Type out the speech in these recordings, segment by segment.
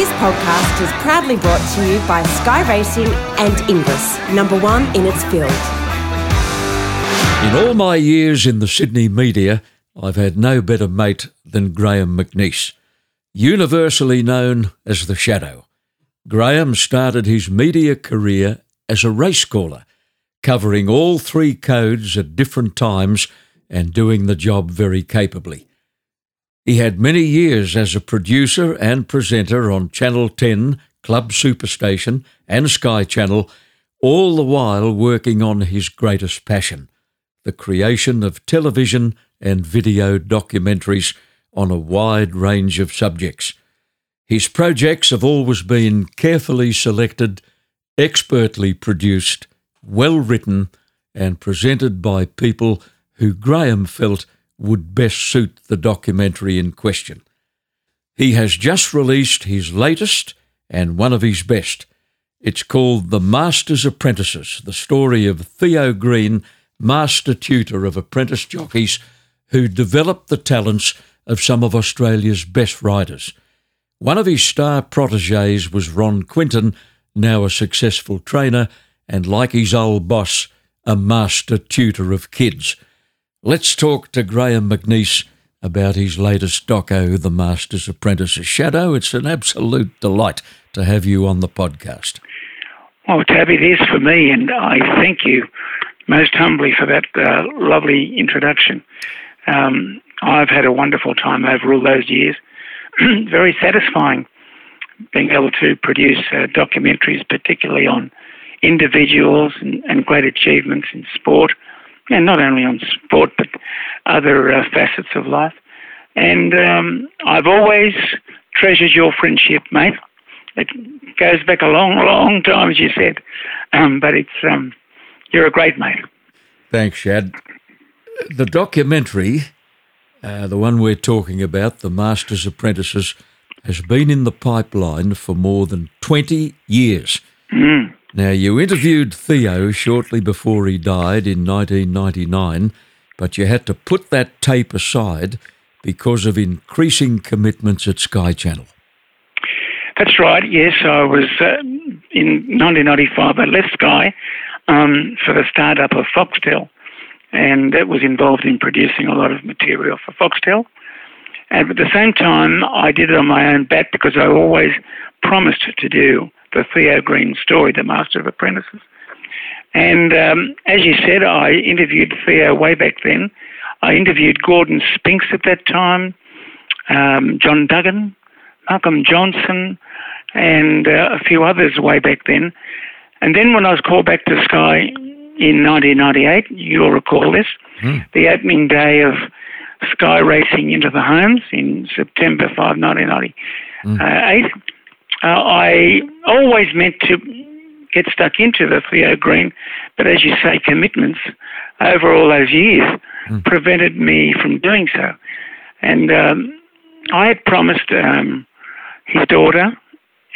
This podcast is proudly brought to you by Sky Racing and Inglis, number one in its field. In all my years in the Sydney media, I've had no better mate than Graham McNeice, universally known as the Shadow. Graham started his media career as a race caller, covering all three codes at different times and doing the job very capably. He had many years as a producer and presenter on Channel 10, Club Superstation, and Sky Channel, all the while working on his greatest passion the creation of television and video documentaries on a wide range of subjects. His projects have always been carefully selected, expertly produced, well written, and presented by people who Graham felt would best suit the documentary in question. He has just released his latest and one of his best. It's called The Master's Apprentices, the story of Theo Green, master tutor of apprentice jockeys who developed the talents of some of Australia's best riders. One of his star proteges was Ron Quinton, now a successful trainer, and like his old boss, a master tutor of kids. Let's talk to Graham McNeice about his latest doco, The Master's Apprentice. Shadow, it's an absolute delight to have you on the podcast. Well, Tappy, it is for me, and I thank you most humbly for that uh, lovely introduction. Um, I've had a wonderful time over all those years. Very satisfying being able to produce uh, documentaries, particularly on individuals and, and great achievements in sport and not only on sport but other uh, facets of life. And um, I've always treasured your friendship, mate. It goes back a long, long time, as you said, um, but it's um, you're a great mate. Thanks, Shad. The documentary, uh, the one we're talking about, The Master's Apprentices, has been in the pipeline for more than 20 years. Mm. Now, you interviewed Theo shortly before he died in 1999, but you had to put that tape aside because of increasing commitments at Sky Channel. That's right, yes. I was uh, in 1995, I left Sky um, for the startup of Foxtel, and that was involved in producing a lot of material for Foxtel. And at the same time, I did it on my own bat because I always promised to do the Theo Green story, The Master of Apprentices. And um, as you said, I interviewed Theo way back then. I interviewed Gordon Spinks at that time, um, John Duggan, Malcolm Johnson, and uh, a few others way back then. And then when I was called back to Sky in 1998, you'll recall this, mm. the opening day of Sky Racing into the Homes in September 5, 1998. Mm. Uh, I always meant to get stuck into the Theo Green, but as you say, commitments over all those years mm. prevented me from doing so. And um, I had promised um, his daughter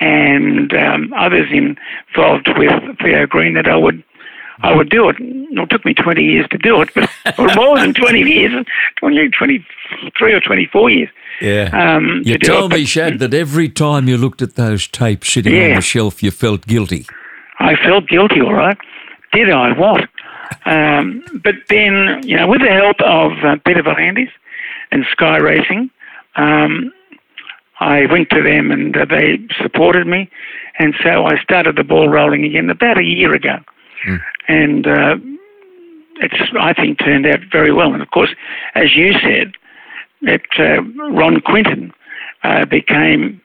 and um, others involved with Theo Green that I would I would do it. It took me 20 years to do it, but or more than 20 years, 20, 23 or 24 years. Yeah. Um, you told me, Shad, that every time you looked at those tapes sitting yeah, on the shelf, you felt guilty. I felt guilty, all right. Did I? What? Um, but then, you know, with the help of uh, Peter V'landys and Sky Racing, um, I went to them and uh, they supported me. And so I started the ball rolling again about a year ago. Mm. And uh, it's, I think, turned out very well. And of course, as you said, that uh, Ron Quinton uh, became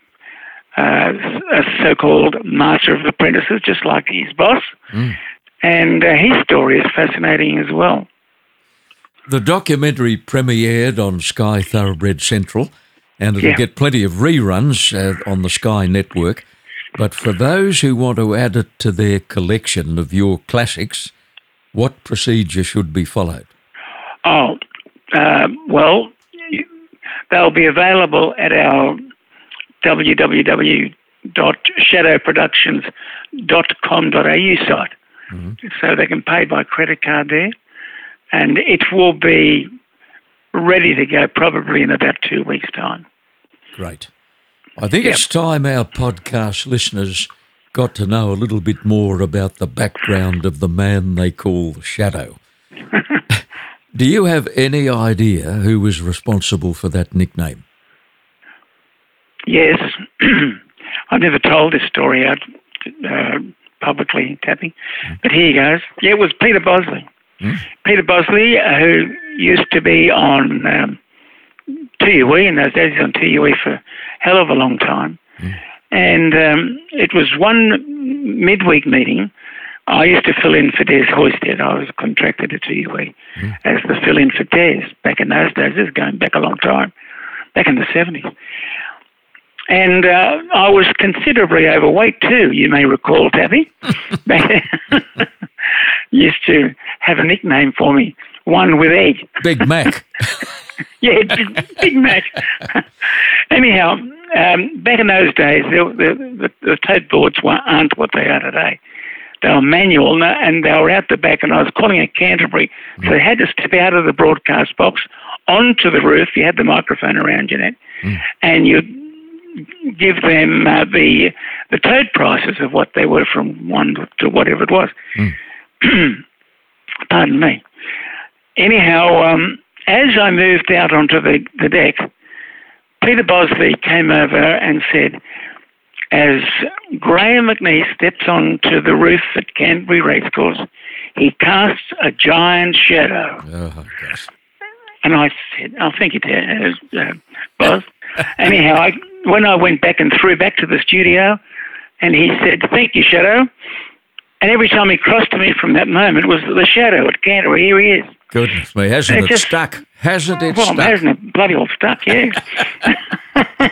uh, a so-called master of apprentices, just like his boss. Mm. And uh, his story is fascinating as well. The documentary premiered on Sky Thoroughbred Central, and it'll yeah. get plenty of reruns uh, on the Sky network. But for those who want to add it to their collection of your classics, what procedure should be followed? Oh, uh, well, they'll be available at our www.shadowproductions.com.au site. Mm-hmm. So they can pay by credit card there. And it will be ready to go probably in about two weeks' time. Great. I think Yep. it's time our podcast listeners got to know a little bit more about the background of the man they call Shadow. Do you have any idea who was responsible for that nickname? Yes, I've never told this story out uh, publicly, Tappy, but here goes. Yeah, it was Peter Bosley. Peter Bosley, uh, who used to be on um, 2UE in those days, on 2UE for hell of a long time. And um, it was one midweek meeting. I used to fill in for Des Hoysted. I was contracted to 2UE as the fill in for Des back in those days. This is going back a long time, back in the 70s. And uh, I was considerably overweight too, you may recall, Tappy. used to have a nickname for me, one with egg. Big Mac. Yeah, Big, Big Mac. Anyhow, um, back in those days, the, the, the, the tote boards were, aren't what they are today. They were manual and- they were out the back, and I was calling at Canterbury. So they had to step out of the broadcast box onto the roof. You had the microphone around you, net, and you give them uh, the the tote prices of what they were from one to whatever it was. Pardon me. Anyhow, um, as I moved out onto the, the deck, Peter Bosley came over and said, as Graham McNeice steps onto the roof at Canterbury Racecourse, he casts a giant shadow. Oh, gosh. And I said, "Oh, thank you, Ted, uh, Boz." Anyhow, I, when I went back and threw back to the studio, and he said, "Thank you, Shadow." And every time he crossed to me from that moment was the Shadow at Canterbury. Here he is. Goodness me, hasn't It it just- stuck? Hasn't it Well, stuck? hasn't it bloody well stuck? Yeah.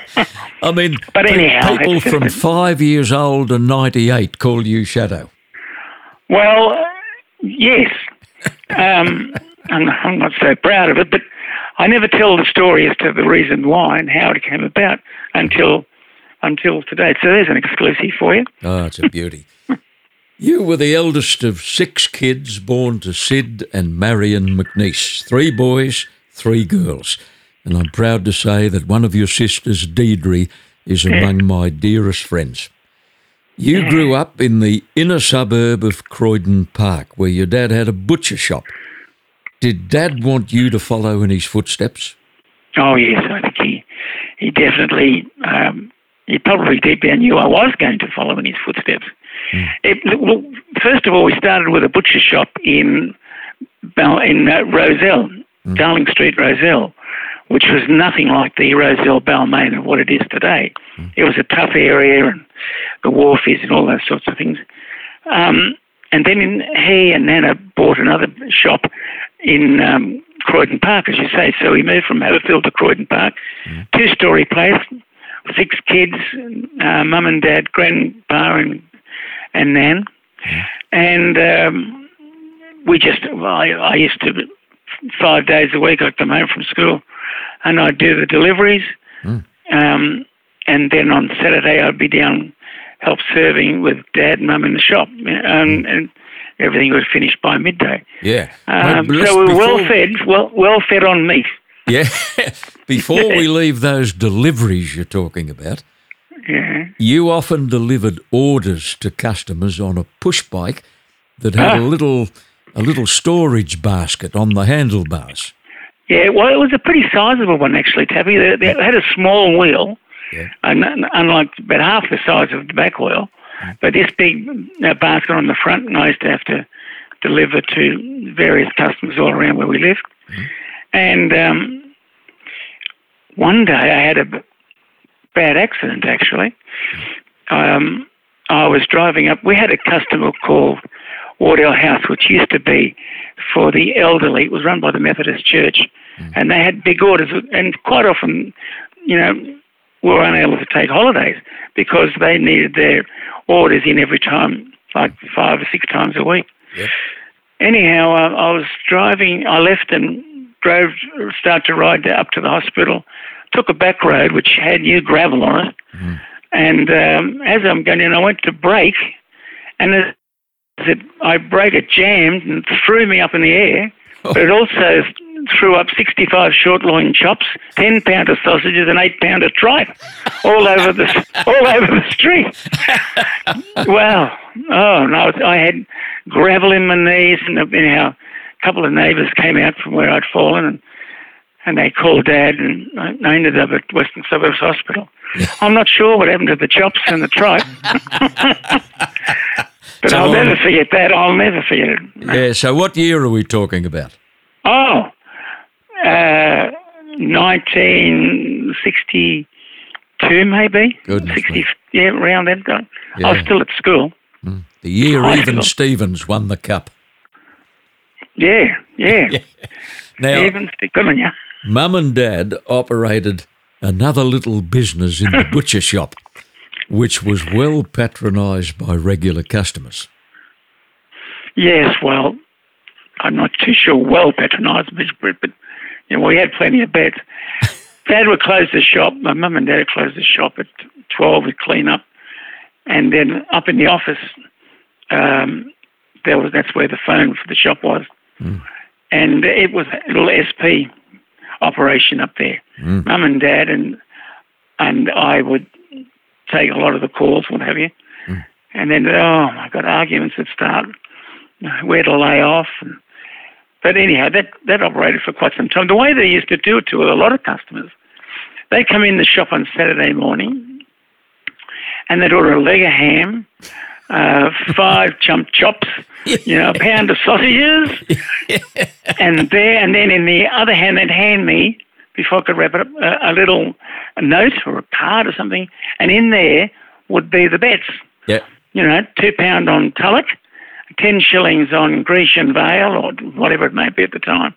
I mean, But anyhow, people from five years old and 98 call you Shadow. Well, uh, yes. Um, I'm, I'm not so proud of it, but I never tell the story as to the reason why and how it came about until until today. So there's an exclusive for you. Oh, it's a beauty. You were the eldest of six kids born to Sid and Marion McNeice. Three boys, three girls. And I'm proud to say that one of your sisters, Deidre, is among my dearest friends. You grew up in the inner suburb of Croydon Park, where your dad had a butcher shop. Did dad want you to follow in his footsteps? Oh yes, I think he he definitely um, he probably deep down knew I was going to follow in his footsteps. It, well, first of all, we started with a butcher shop in Bal- in uh, Rozelle, Darling Street, Rozelle, which was nothing like the Rozelle Balmain of what it is today. It was a tough area, and the wharf is, and all those sorts of things. Um, and then in, he and Nana bought another shop in um, Croydon Park, as you say. So we moved from Haberfield to Croydon Park, two-story place, six kids, uh, mum and dad, grandpa and and Nan, and um, we just well, I, I used to five days a week I'd come home from school, and I'd do the deliveries, um, and then on Saturday I'd be down help serving with dad and mum in the shop, and, and everything was finished by midday. Yeah. Um, let's- so we were well fed, well well fed on meat. Yeah. Before we leave those deliveries you're talking about, Yeah. you often delivered orders to customers on a push bike that had a Ah. little a little storage basket on the handlebars. Yeah, well, it was a pretty sizable one actually, Tappy. They, they had a small wheel, Yeah. and unlike about half the size of the back wheel, but this big basket on the front, and I used to have to deliver to various customers all around where we lived. And um, one day I had a bad accident actually. Um, I was driving up. We had a customer called Wardell House, which used to be for the elderly. It was run by the Methodist Church, and they had big orders. And quite often, you know, we were unable to take holidays because they needed their orders in every time, like five or six times a week. Yep. Anyhow, uh, I was driving. I left and drove, start to ride up to the hospital. Took a back road which had new gravel on it, and um, as I'm going in, I went to brake, and as it, I brake it jammed and threw me up in the air, but it also threw up 65 short loin chops, 10 pound of sausages, and 8 pound of tripe all over the all over the street. well, oh no, I had gravel in my knees, and know, a couple of neighbours came out from where I'd fallen, and and they called Dad, and I ended up at Western Suburbs Hospital. I'm not sure what happened to the chops and the tripe. but So, I'll never forget that. I'll never forget it. Yeah. So what year are we talking about? Oh, uh, 1962 maybe. Goodness 60, me. yeah, around that time. I was still at school. The year High Even school. Stevens won the cup. Yeah, yeah. Now, Even good on you. Mum and Dad operated another little business in the butcher shop, which was well patronised by regular customers. Yes, well, I'm not too sure well patronised, but, you know, we had plenty of bets. Dad would close the shop. My mum and dad would close the shop at 12. We'd clean up. And then up in the office, um, there was that's where the phone for the shop was. And it was a little SP operation up there. Mm. Mum and dad and and I would take a lot of the calls, what have you. Mm. And then, oh my God, arguments would start where to lay off. And, but anyhow, that, that operated for quite some time. The way they used to do it to a lot of customers, they'd come in the shop on Saturday morning and they'd order a leg of ham, uh, five chump chops, you know, a pound of sausages, and there, and then in the other hand, they'd hand me before I could wrap it up a, a little a note or a card or something, and in there would be the bets Yeah. you know, two pound on Tulloch, ten shillings on Grecian Vale, or whatever it may be at the time.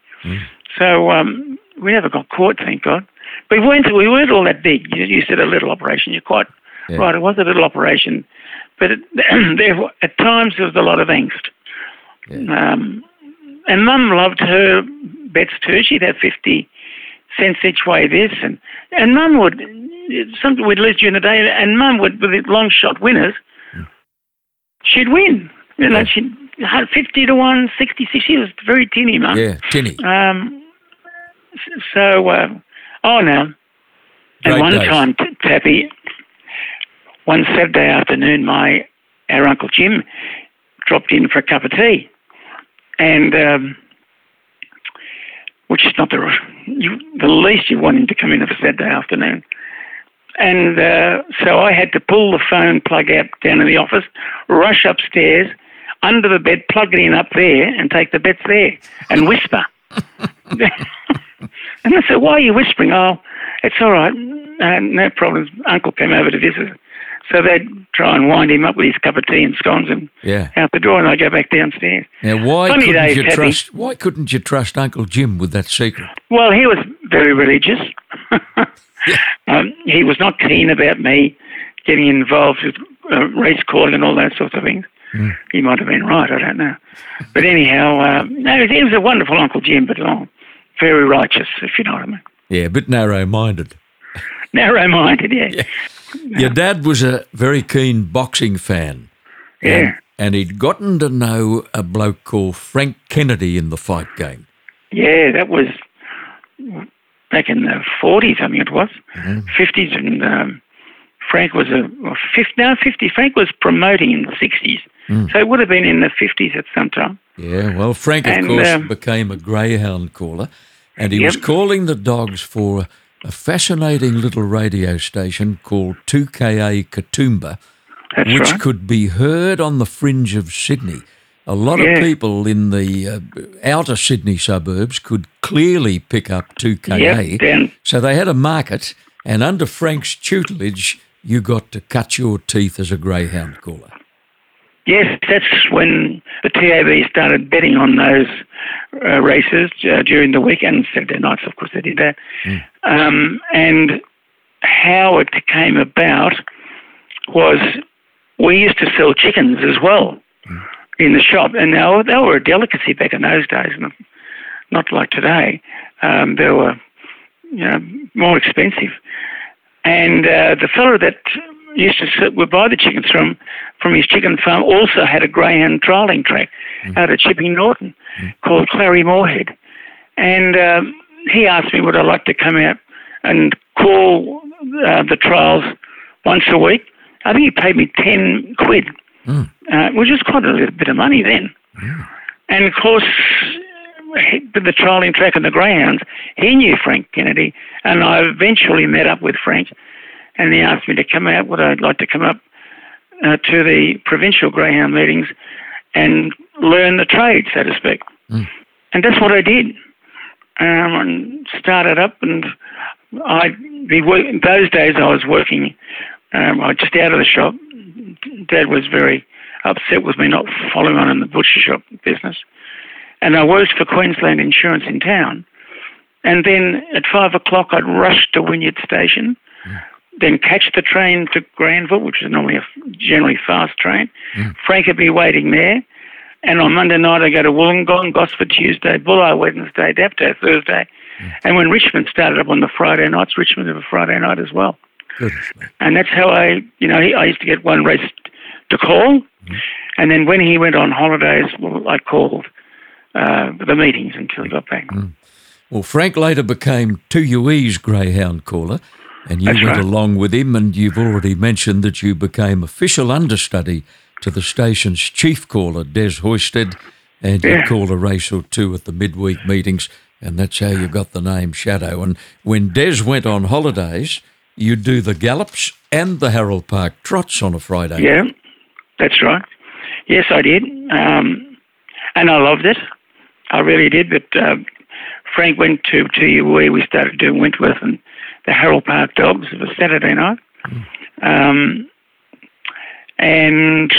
So um, we never got caught, thank God. But we weren't, we weren't all that big. You, you said a little operation. You're quite Yeah. right. It was a little operation, but it, there were- at times there was a lot of angst. Um, and Mum loved her bets too. She'd have fifty cents each way this, and and Mum would something we'd lose during the day, and Mum would with the long shot winners she'd win. You know, she'd had 50 to 1, 66. She was very tinny, mum. Yeah. Tinny. Um, so, uh, oh, no. Great and one days. time, T- Tappy, one Saturday afternoon, my our Uncle Jim dropped in for a cup of tea. And, um, which is not the, you, the least you want him to come in of a Saturday afternoon. And uh, so I had to pull the phone plug out down in the office, rush upstairs, under the bed, plug it in up there, and take the bets there and whisper. and I said, Why are you whispering? Oh, it's all right. Uh, no problems. Uncle came over to visit. So they'd try and wind him up with his cup of tea and scones and Yeah. out the door, and I'd go back downstairs. Now, why Funny couldn't days, you trust? Why couldn't you trust Uncle Jim with that secret? Well, he was very religious. um, he was not keen about me getting involved with uh, race calling and all those sorts of things. He might have been right, I don't know. But anyhow, um, no, he was a wonderful Uncle Jim, but oh, very righteous, if you know what I mean. Yeah, a bit narrow-minded. Narrow-minded, yeah. Your dad was a very keen boxing fan. Yeah. And, and he'd gotten to know a bloke called Frank Kennedy in the fight game. Yeah, that was back in the 40s, I think it was. 50s, and um, Frank was a, well, 50, no, 50. Frank was promoting in the 60s. So it would have been in the 50s at some time. Yeah, well, Frank, of And, course, um, became a greyhound caller, and he was calling the dogs for a fascinating little radio station called 2KA Katoomba, That's which right. could be heard on the fringe of Sydney. A lot of people in the uh, outer Sydney suburbs could clearly pick up 2KA. Yep, So they had a market, and under Frank's tutelage, you got to cut your teeth as a greyhound caller. Yes, that's when the TAB started betting on those uh, races uh, during the weekend, Saturday nights, of course, they did that. Um, and how it came about was we used to sell chickens as well in the shop, and now they were a delicacy back in those days, not, not like today. Um, they were, you know, more expensive. And uh, the fellow that used to sit, would buy the chickens from from his chicken farm also had a greyhound trialling track out at Chipping Norton called Clary Moorhead. And um, he asked me would I like to come out and call uh, the trials once a week. I think he paid me 10 quid, mm. uh, which was quite a little bit of money then. Mm. And of course, with the trialing track and the greyhounds, he knew Frank Kennedy, and I eventually met up with Frank, and he asked me to come out. Would I like to come up uh, to the provincial greyhound meetings and learn the trade, so to speak? Mm. And that's what I did. Um, and started up, and I be work, those days I was working. Um, I was just out of the shop. Dad was very upset with me not following on in the butcher shop business. And I worked for Queensland Insurance in town. And then at five o'clock, I'd rush to Wynyard Station, then catch the train to Granville, which is normally a generally fast train. Frank would be waiting there. And on Monday night, I go to Wollongong, Gosford Tuesday, Bulli Wednesday, Dapto Thursday. Mm. And when Richmond started up on the Friday nights, Richmond had a Friday night as well. Goodness, and that's how I, you know, I used to get one race to call. Mm. And then when he went on holidays, well, I called uh, the meetings until he got back. Mm. Well, Frank later became 2UE's greyhound caller, and you That's went right. along with him, and you've already mentioned that you became official understudy to the station's chief caller, Des Hoysted, and you yeah. called a race or two at the midweek meetings, and that's how you got the name Shadow. And when Des went on holidays, you'd do the gallops and the Harold Park trots on a Friday. Yeah, that's right. Yes, I did. Um, and I loved it. I really did. But uh, Frank went to to where we started doing Wentworth and the Harold Park Dogs. It was Saturday night, mm. um, and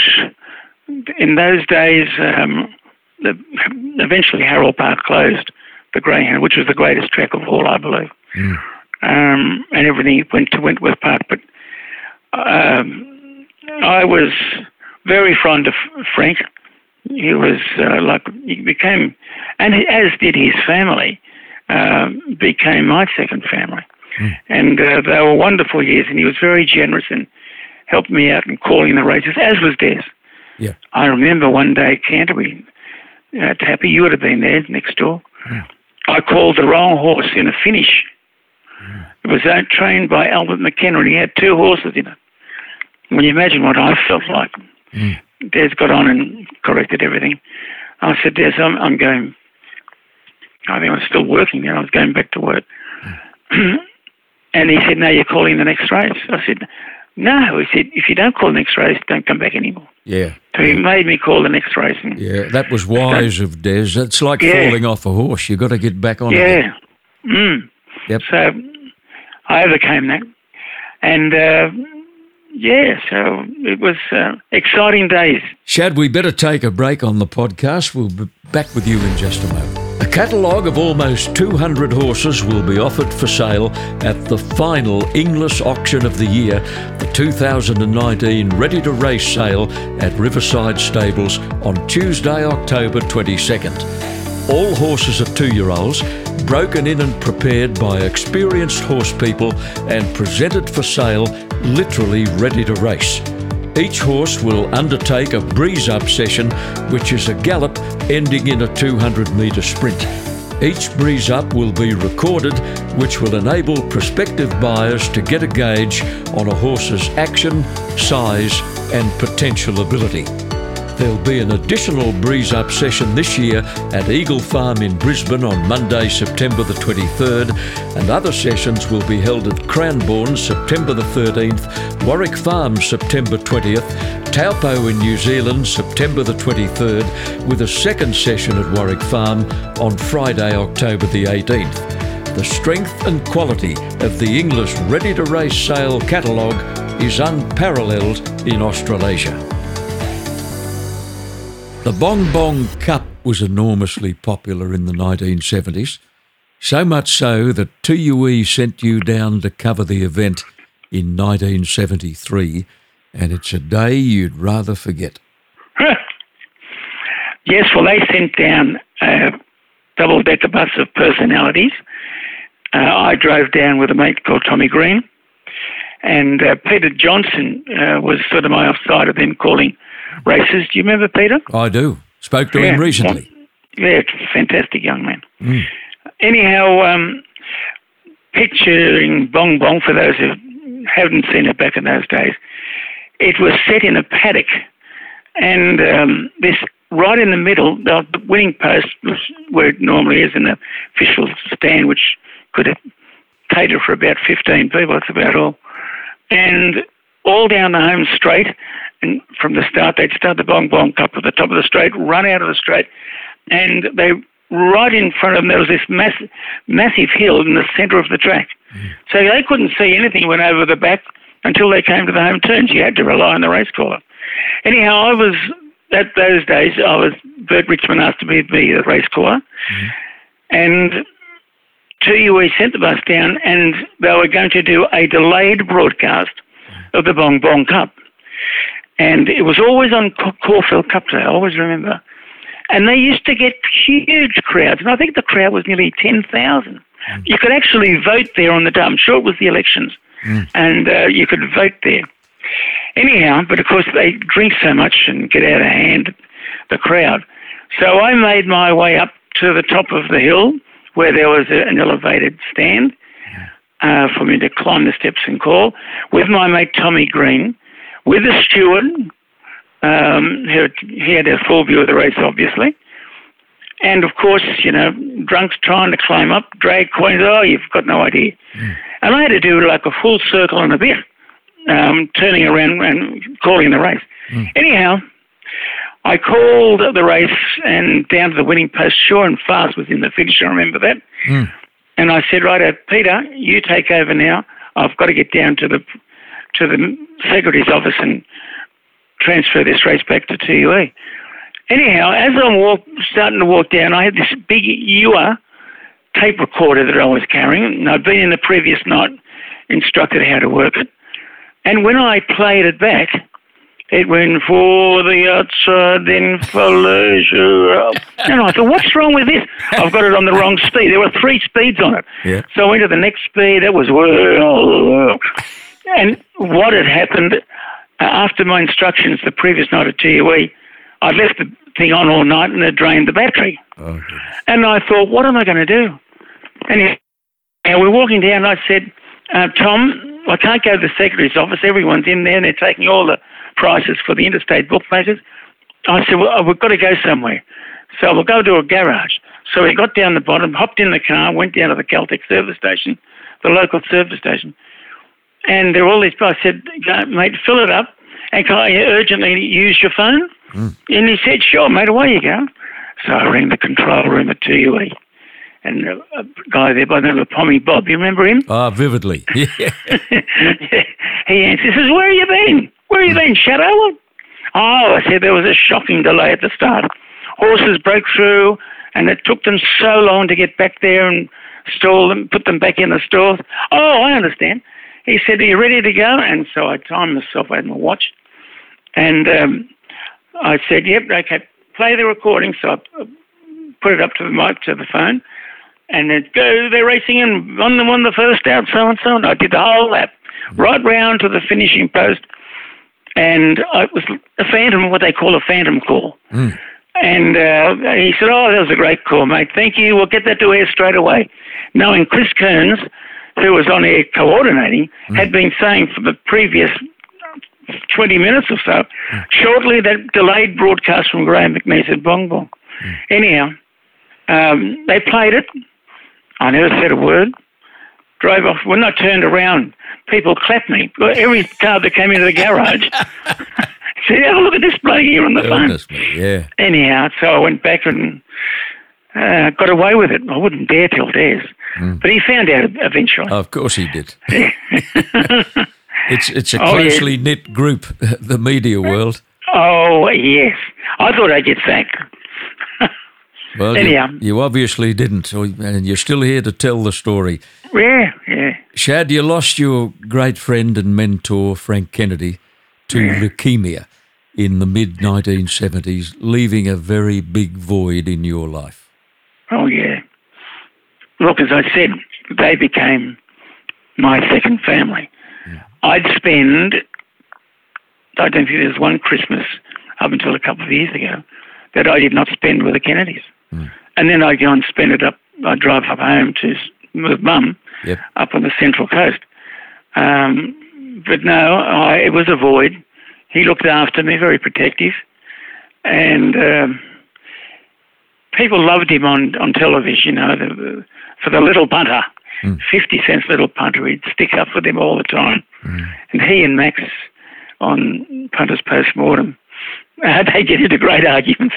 in those days, um, the, eventually Harold Park closed the Greyhound, which was the greatest track of all, I believe. Mm. Um, and everything went to Wentworth Park. But um, I was very fond of Frank he was uh, like he became, and as did his family, uh, became my second family, mm. and uh, they were wonderful years. And he was very generous and helped me out in calling the races, as was Des. Yeah, I remember one day Canterbury, uh, Tappy, you would have been there next door. Mm. I called the wrong horse in a finish. Mm. It was uh, trained by Albert McKenna, and he had two horses in it. When you imagine what I felt like. Mm. Des got on and corrected everything. I said, Des, I'm, I'm going. I think I was still working there. I was going back to work. and he said, No, you're calling the next race. I said, No. He said, If you don't call the next race, don't come back anymore. Yeah. So he made me call the next race. yeah, that was wise of Des. It's like yeah. falling off a horse. You've got to get back on yeah. it. Yeah. Mm. Yep. So I overcame that. And uh, yeah, so it was uh, exciting days. Shad, we better take a break on the podcast. We'll be back with you in just a moment. Catalogue of almost 200 horses will be offered for sale at the final Inglis auction of the year, the 2019 Ready to Race sale at Riverside Stables on Tuesday, October 22nd all horses are two year olds, broken in and prepared by experienced horse people and presented for sale, literally ready to race. Each horse will undertake a breeze up session, which is a gallop ending in a 200 metre sprint. Each breeze up will be recorded, which will enable prospective buyers to get a gauge on a horse's action, size, and potential ability. There'll be an additional breeze up session this year at Eagle Farm in Brisbane on Monday, September the 23rd, and other sessions will be held at Cranbourne September the 13th, Warwick Farm September 20th, Taupo in New Zealand September the 23rd, with a second session at Warwick Farm on Friday, October the 18th. The strength and quality of the Inglis Ready to Race sale catalogue is unparalleled in Australasia. The Bong Bong Cup was enormously popular in the 1970s, so much so that 2UE sent you down to cover the event in 1973, and it's a day you'd rather forget. yes, well, they sent down a double decker bus of personalities. Uh, I drove down with a mate called Tommy Green, and uh, Peter Johnson uh, was sort of my offside of them calling races. Do you remember Peter? I do. Spoke to yeah, him recently. Yeah, fantastic young man. Mm. anyhow, um, picturing Bong Bong, for those who haven't seen it back in those days, it was set in a paddock. And um, this right in the middle, the winning post was where it normally is in the official stand, which could cater for about 15 people. That's about all. And all down the home straight, from the start, they'd start the Bong Bong Cup at the top of the straight, run out of the straight, and they right in front of them there was this massive, massive hill in the centre of the track. Mm. So they couldn't see anything went over the back until they came to the home turns. You had to rely on the race caller. Anyhow, I was at those days. I was Bert Richmond asked to be the race caller, mm. and 2UE sent the bus down, and they were going to do a delayed broadcast of the Bong Bong Cup. And it was always on Caulfield Cup Day, I always remember. And they used to get huge crowds, and I think the crowd was nearly 10,000. Mm. You could actually vote there on the day. I'm sure it was the elections, mm. and uh, you could vote there. Anyhow, but of course they drink so much and get out of hand, the crowd. So I made my way up to the top of the hill where there was a, an elevated stand uh, for me to climb the steps and call with my mate Tommy Green, with the steward. Um, he had a full view of the race, obviously. And of course, you know, drunks trying to climb up, drag coins. Oh, you've got no idea. Mm. And I had to do like a full circle and a bit, um, turning around and calling the race. Mm. Anyhow, I called the race and down to the winning post. Sure and fast was in the finish. I remember that. Mm. And I said, right, Peter, you take over now. I've got to get down to the to the secretary's office and transfer this race back to 2UE. Anyhow, as I'm walk, starting to walk down, I had this big Uher tape recorder that I was carrying, and I'd been in the previous night instructed how to work it. And when I played it back, it went for the outside, then for leisure. And I thought, what's wrong with this? I've got it on the wrong speed. There were three speeds on it. Yeah. So I went to the next speed. That was and what had happened uh, after my instructions the previous night at 2UE, I left the thing on all night and it drained the battery. Oh, and I thought, what am I going to do? And, and we're walking down. And I said, uh, Tom, I can't go to the secretary's office. Everyone's in there and they're taking all the prices for the interstate bookmakers. I said, well, we've got to go somewhere. So we'll go to a garage. So we got down the bottom, hopped in the car, went down to the Caltex service station, the local service station. And there were all these. I said, mate, fill it up. And can I urgently use your phone? Mm. And he said, sure, mate, away you go. So I rang the control room at 2UE. And a guy there by the name of Pommy Bob, you remember him? Ah, vividly. Yeah. he answers, he says, where have you been? Where have you been, Shadow? Oh, I said there was a shocking delay at the start. Horses broke through, and it took them so long to get back there and stall them, put them back in the stalls. Oh, I understand. He said, Are you ready to go? And so I timed myself, I had my watch. And um, I said, Yep, okay, play the recording. So I put it up to the mic, to the phone. And it go, they're racing and on the one the first out, so and so. And I did the whole lap, right round to the finishing post and it was a phantom, what they call a phantom call. Mm. And uh, he said, "Oh, that was a great call, mate. Thank you. We'll get that to air straight away." Knowing Chris Kearns, who was on air coordinating, mm. had been saying for the previous 20 minutes or so, mm. shortly that delayed broadcast from Graham McNeice at Bong Bong. Mm. Anyhow, um, they played it. I never said a word. Drove off. When I turned around, people clapped me. Every car that came into the garage said, "Oh, look at this bloke here on the Goodness phone." Me, yeah. Anyhow, so I went back and uh, got away with it. I wouldn't dare tell Des, mm. but he found out eventually. of course, he did. it's it's a closely oh, yeah. knit group, the media world. Oh yes, I thought I'd get sacked. Well, Anyhow. You, you, obviously didn't, and you're still here to tell the story. Yeah, yeah. Shad, you lost your great friend and mentor, Frank Kennedy, to yeah. leukemia in the mid 1970s, leaving a very big void in your life. Oh, yeah. Look, as I said, they became my second family. Yeah. I'd spend, I don't think there's one Christmas up until a couple of years ago that I did not spend with the Kennedys. Mm. And then I'd go and spend it up I'd drive up home to with mum Yep. up on the central coast. Um, but no, I, it was a void. He looked after me, very protective, and um, people loved him on, on television. You know, the, for the little punter, fifty cents little punter, he'd stick up for them all the time. And he and Max on punters post mortem, uh, they get into great arguments.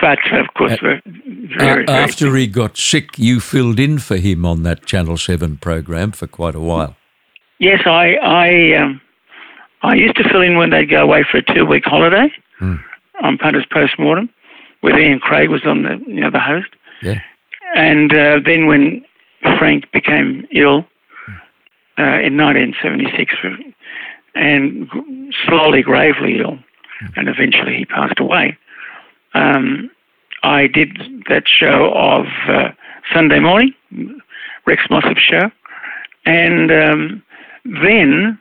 But of course, we're very, very after he got sick, you filled in for him on that Channel 7 program for quite a while. Yes, I I um, I used to fill in when they'd go away for a two week holiday on Punters Post Mortem, where Ian Craig was on the you know the host, Yeah. and uh, then when Frank became ill uh, in 1976, and slowly gravely ill, and eventually he passed away. Um, I did that show of uh, Sunday morning, Rex Mossop's show, and um, then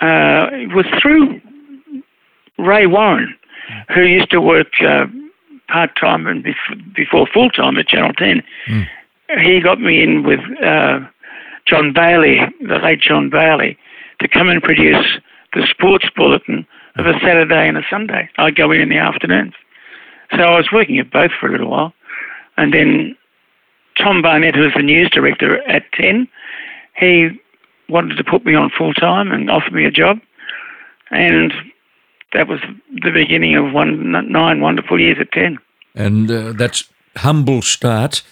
uh, it was through Ray Warren, who used to work uh, part time and bef- before full time at Channel 10. He got me in with uh, John Bailey, the late John Bailey, to come and produce the sports bulletin of a Saturday and a Sunday. I'd go in in the afternoons. So I was working at both for a little while. And then Tom Barnett, who was the news director at 10, he wanted to put me on full time and offer me a job. And that was the beginning of one, nine wonderful years at 10. And uh, that's humble start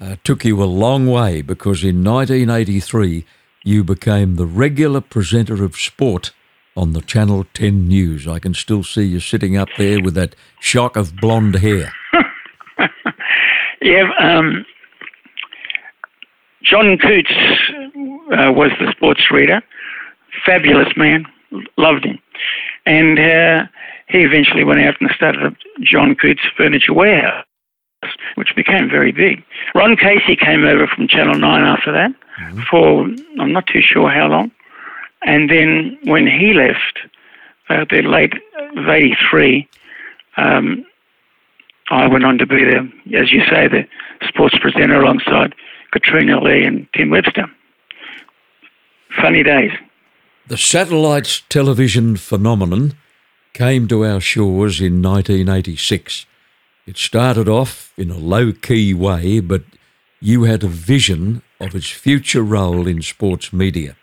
uh, took you a long way because in 1983 you became the regular presenter of sport on the Channel 10 News. I can still see you sitting up there with that shock of blonde hair. Yeah, um, John Coots uh, was the sports reader. Fabulous man, loved him. And uh, he eventually went out and started up John Coots Furniture Warehouse, which became very big. Ron Casey came over from Channel 9 after that for I'm not too sure how long. And then when he left, uh, the late of 83, um, I went on to be the, as you say, the sports presenter alongside Katrina Lee and Tim Webster. Funny days. The satellite television phenomenon came to our shores in 1986. It started off in a low key way, but you had a vision of its future role in sports media.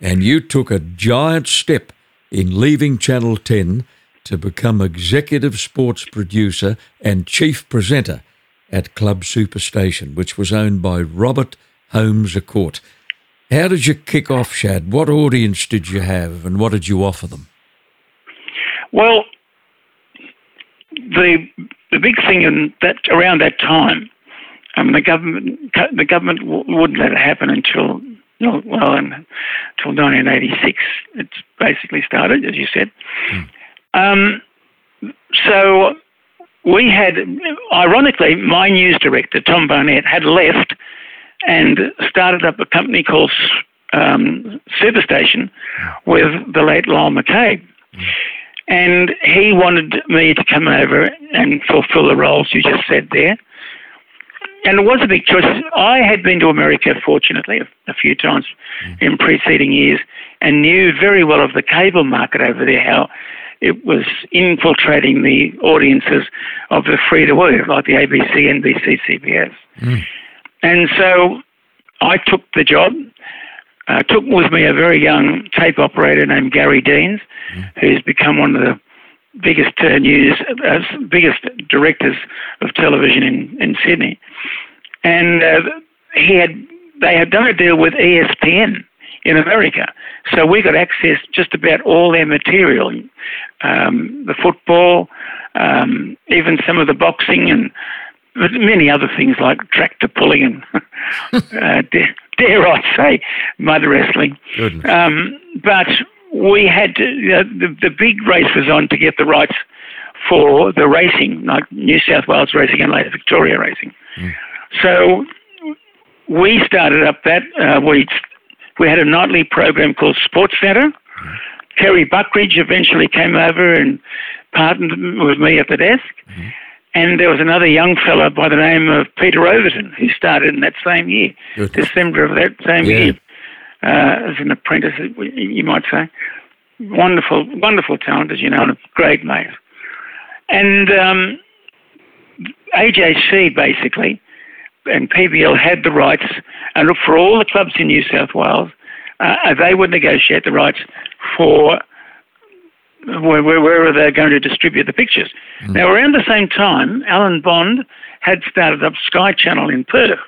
And you took a giant step in leaving Channel 10 to become executive sports producer and chief presenter at Club Superstation, which was owned by Robert Holmes a Court. How did you kick off, Shad? What audience did you have and what did you offer them? Well, the the big thing in that around that time, um, the government the government w- wouldn't let it happen until well until 1986. It basically started, as you said. Um, so we had, ironically, my news director Tom Barnett had left and started up a company called um, Superstation with the late Lyle McCabe. Mm. And he wanted me to come over and fulfill the roles you just said there. And it was a big choice. I had been to America, fortunately, a, a few times mm. in preceding years and knew very well of the cable market over there, how it was infiltrating the audiences of the free to air, like the ABC, NBC, CBS. Mm. And so I took the job. Uh, took with me a very young tape operator named Gary Deans, who's become one of the biggest uh, news, uh, biggest directors of television in, in Sydney. And uh, he had, they had done a deal with ESPN in America, so we got access just about all their material, um, the football, um, even some of the boxing and but many other things like tractor pulling and uh, dare, dare I say mud wrestling. Um, but we had to, uh, the, the big race was on to get the rights for the racing, like New South Wales racing and later Victoria racing. So we started up that. Uh, we we had a nightly program called Sports Centre. Kerry Buckridge eventually came over and partnered with me at the desk. And there was another young fellow by the name of Peter Overton who started in that same year, Good. December of that same Yeah. year, uh, as an apprentice, you might say. Wonderful, wonderful talent, as you know, and a great mate. And um, AJC basically and PBL had the rights, and look for all the clubs in New South Wales, uh, they would negotiate the rights for where, where, where they're going to distribute the pictures. Now, around the same time, Alan Bond had started up Sky Channel in Perth,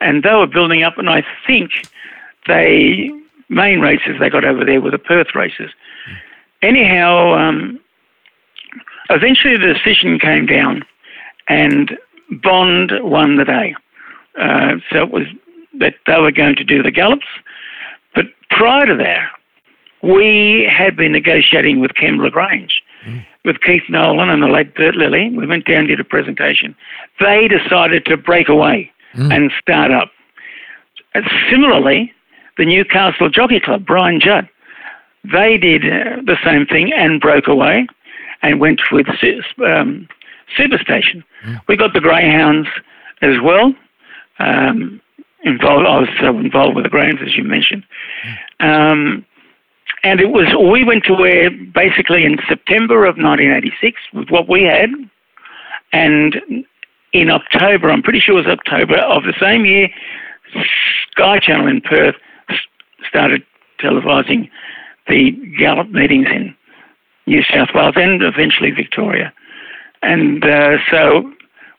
and they were building up, and I think they main races they got over there were the Perth races. Anyhow, um, eventually the decision came down, and Bond won the day. Uh, so it was that they were going to do the gallops, but prior to that, we had been negotiating with Kem Lagrange, with Keith Nolan and the late Bert Lilly. We went down, and did a presentation. They decided to break away and start up. And similarly, the Newcastle Jockey Club, Brian Judd, they did uh, the same thing and broke away and went with um, Superstation. We got the Greyhounds as well. Um, involved, I was uh, involved with the Greyhounds, as you mentioned. Um, and it was, we went to where basically in September of 1986 with what we had. And in October, I'm pretty sure it was October of the same year, Sky Channel in Perth started televising the Gallop meetings in New South Wales and eventually Victoria. And uh, so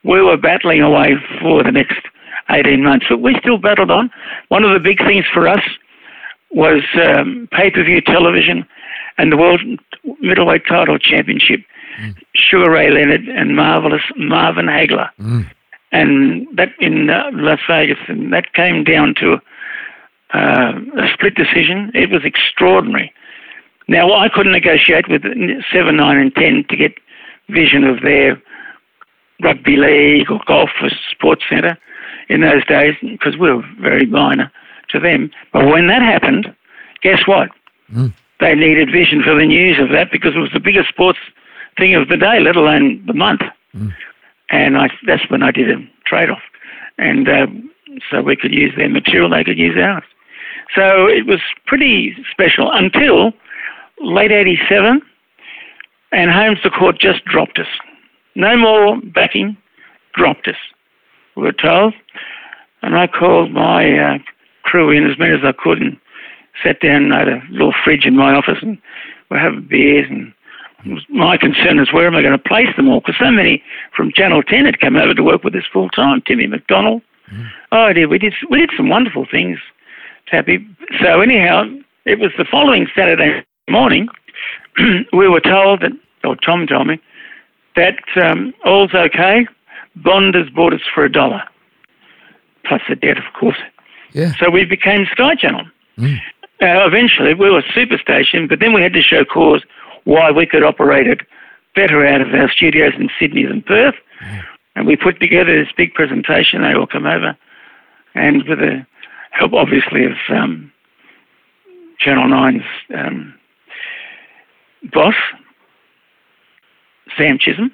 we were battling away for the next 18 months, but we still battled on. One of the big things for us was um, pay-per-view television and the World Middleweight Title Championship. Sugar Ray Leonard and marvelous Marvin Hagler, and that in uh, Las Vegas, and that came down to uh, a split decision. It was extraordinary. Now I couldn't negotiate with seven, nine, and ten to get vision of their rugby league or golf or sports centre in those days because we were very minor to them. But when that happened, guess what? They needed vision for the news of that because it was the biggest sports thing of the day, let alone the month. And I, that's when I did a trade off. And uh, so we could use their material, they could use ours. So it was pretty special until late 87, and Holmes à Court just dropped us. No more backing, dropped us, we were told. And I called my uh, crew in as many as I could and sat down at a little fridge in my office and we're having beers and my concern is where am I going to place them all? Because so many from Channel 10 had come over to work with us full time. Timmy McDonald. Oh dear, we did we did some wonderful things, Tappy. So anyhow, it was the following Saturday morning. we were told that, or Tom told me, that um, all's okay. Bond has bought us for a dollar, plus the debt, of course. Yeah. So we became Sky Channel. Uh, eventually, we were Superstation, but then we had to show cause why we could operate it better out of our studios in Sydney than Perth. And we put together this big presentation. They all come over, and with the help, obviously, of um, Channel 9's um, boss, Sam Chisholm,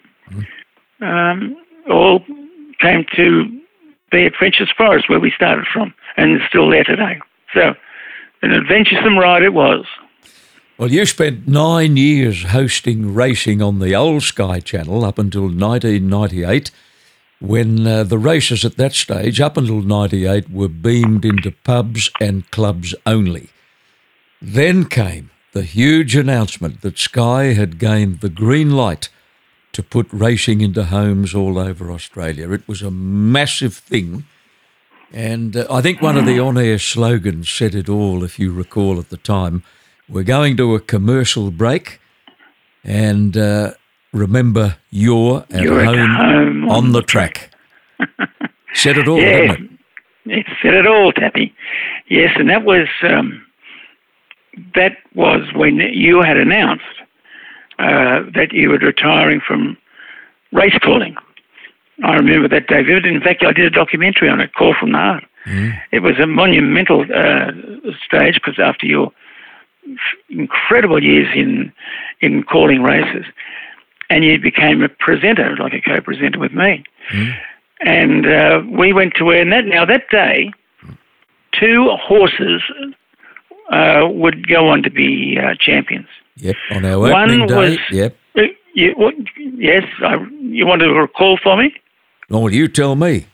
um, all came to at Frenchs Forest, where we started from, and is still there today. So, an adventuresome ride it was. Well, you spent nine years hosting racing on the old Sky Channel up until 1998, when uh, the races at that stage, up until 98, were beamed into pubs and clubs only. Then came the huge announcement that Sky had gained the green light to put racing into homes all over Australia. It was a massive thing. And uh, I think one of the on air slogans said it all, if you recall at the time. We're going to a commercial break, and uh, remember, you're at You're at home, home on the track. said it all, Yeah. didn't it? It said it all, Tappy. Yes, and that was um, that was when you had announced uh, that you were retiring from race calling. I remember that day vividly. In fact, I did a documentary on it, Call from the Heart. It was a monumental uh, stage because after your incredible years in in calling races, and you became a presenter, like a co-presenter with me. And uh, we went to where that now that day, two horses uh, would go on to be uh, champions. Yep, on our One day. was- Yep. Uh, You, what, yes, I, you want to recall for me? Oh, you tell me.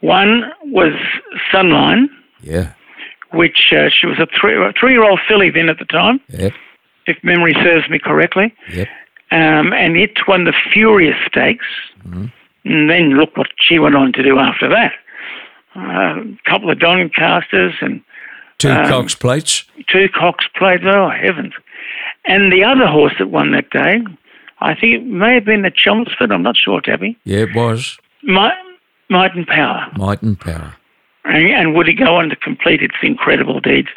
One was Sunline, Yeah. which uh, she was a three a three-year-old filly then at the time, Yep. if memory serves me correctly. Yep. um, and it won the Furious Stakes. And then look what she went on to do after that. Uh, a couple of Doncasters and Two Um, Cox plates. two Cox plates. Oh, heavens. And the other horse that won that day, I think it may have been the Chelmsford, I'm not sure, Tappy. Yeah, it was. Might, Might and Power. Might and power. And, and would he go on to complete its incredible deeds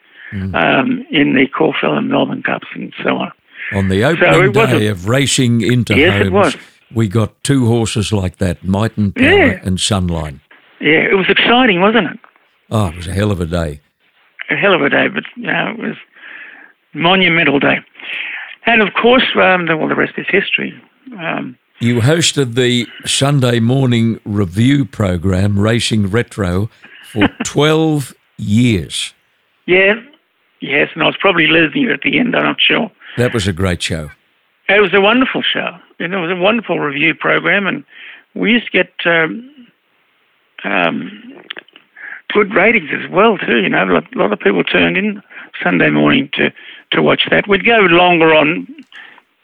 um, in the Caulfield and Melbourne Cups and so on? On the opening it was day of racing into Yes, it homes, was. we got two horses like that, Might and Power Yeah. and Sunline. Yeah, it was exciting, wasn't it? Oh, it was a hell of a day. a hell of a day, but you know, it was a monumental day. And of course, um, the, well, the rest is history. Um, You hosted the Sunday morning review program, Racing Retro, for 12 years. yeah, yes, and I was probably losing you at the end. I'm not sure. That was a great show. It was a wonderful show, and it was a wonderful review program, and we used to get um, um, good ratings as well too. You know, a lot of people turned in Sunday morning to to watch that. We'd go longer on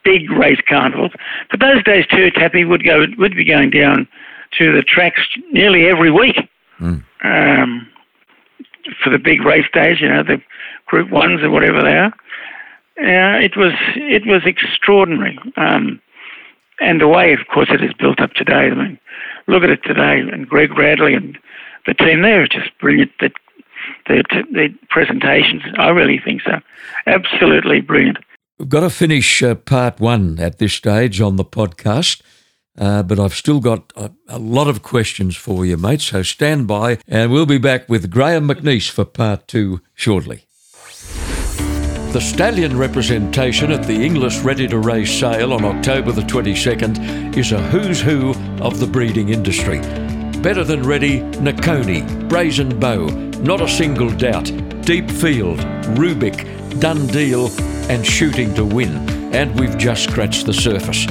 big race carnivals, but those days too, Tappy would go would be going down to the tracks nearly every week. Um, for the big race days, you know, the group ones or whatever they are. Uh, it was it was extraordinary, um, and the way, of course, it is built up today. I mean, look at it today, and Greg Radley and the team there are just brilliant. The the, the presentations, I really think so, absolutely brilliant. We've got to finish uh, part one at this stage on the podcast, uh, but I've still got a, a lot of questions for you, mate. So stand by, and we'll be back with Graham McNeice for part two shortly. The stallion representation at the Inglis Ready to Race sale on October the 22nd is a who's who of the breeding industry. Better than ready, Nicconi, Brazen Beau, Not a Single Doubt, Deep Field, Rubick, Done Deal, and Shooting to Win. And we've just scratched the surface.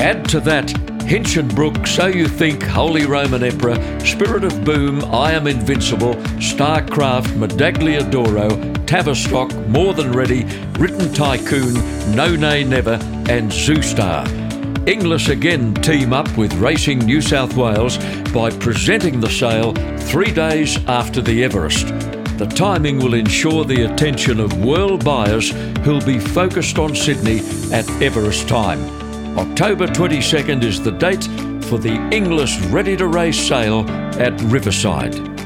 Add to that Hinchinbrook, So You Think, Holy Roman Emperor, Spirit of Boom, I Am Invincible, Starcraft, Medaglia d'Oro, Tavistock, More Than Ready, Written Tycoon, No Nay Never, and Zoustar. Inglis again team up with Racing New South Wales by presenting the sale three days after the Everest. The timing will ensure the attention of world buyers who'll be focused on Sydney at Everest time. October 22nd is the date for the Inglis Ready to Race sale at Riverside.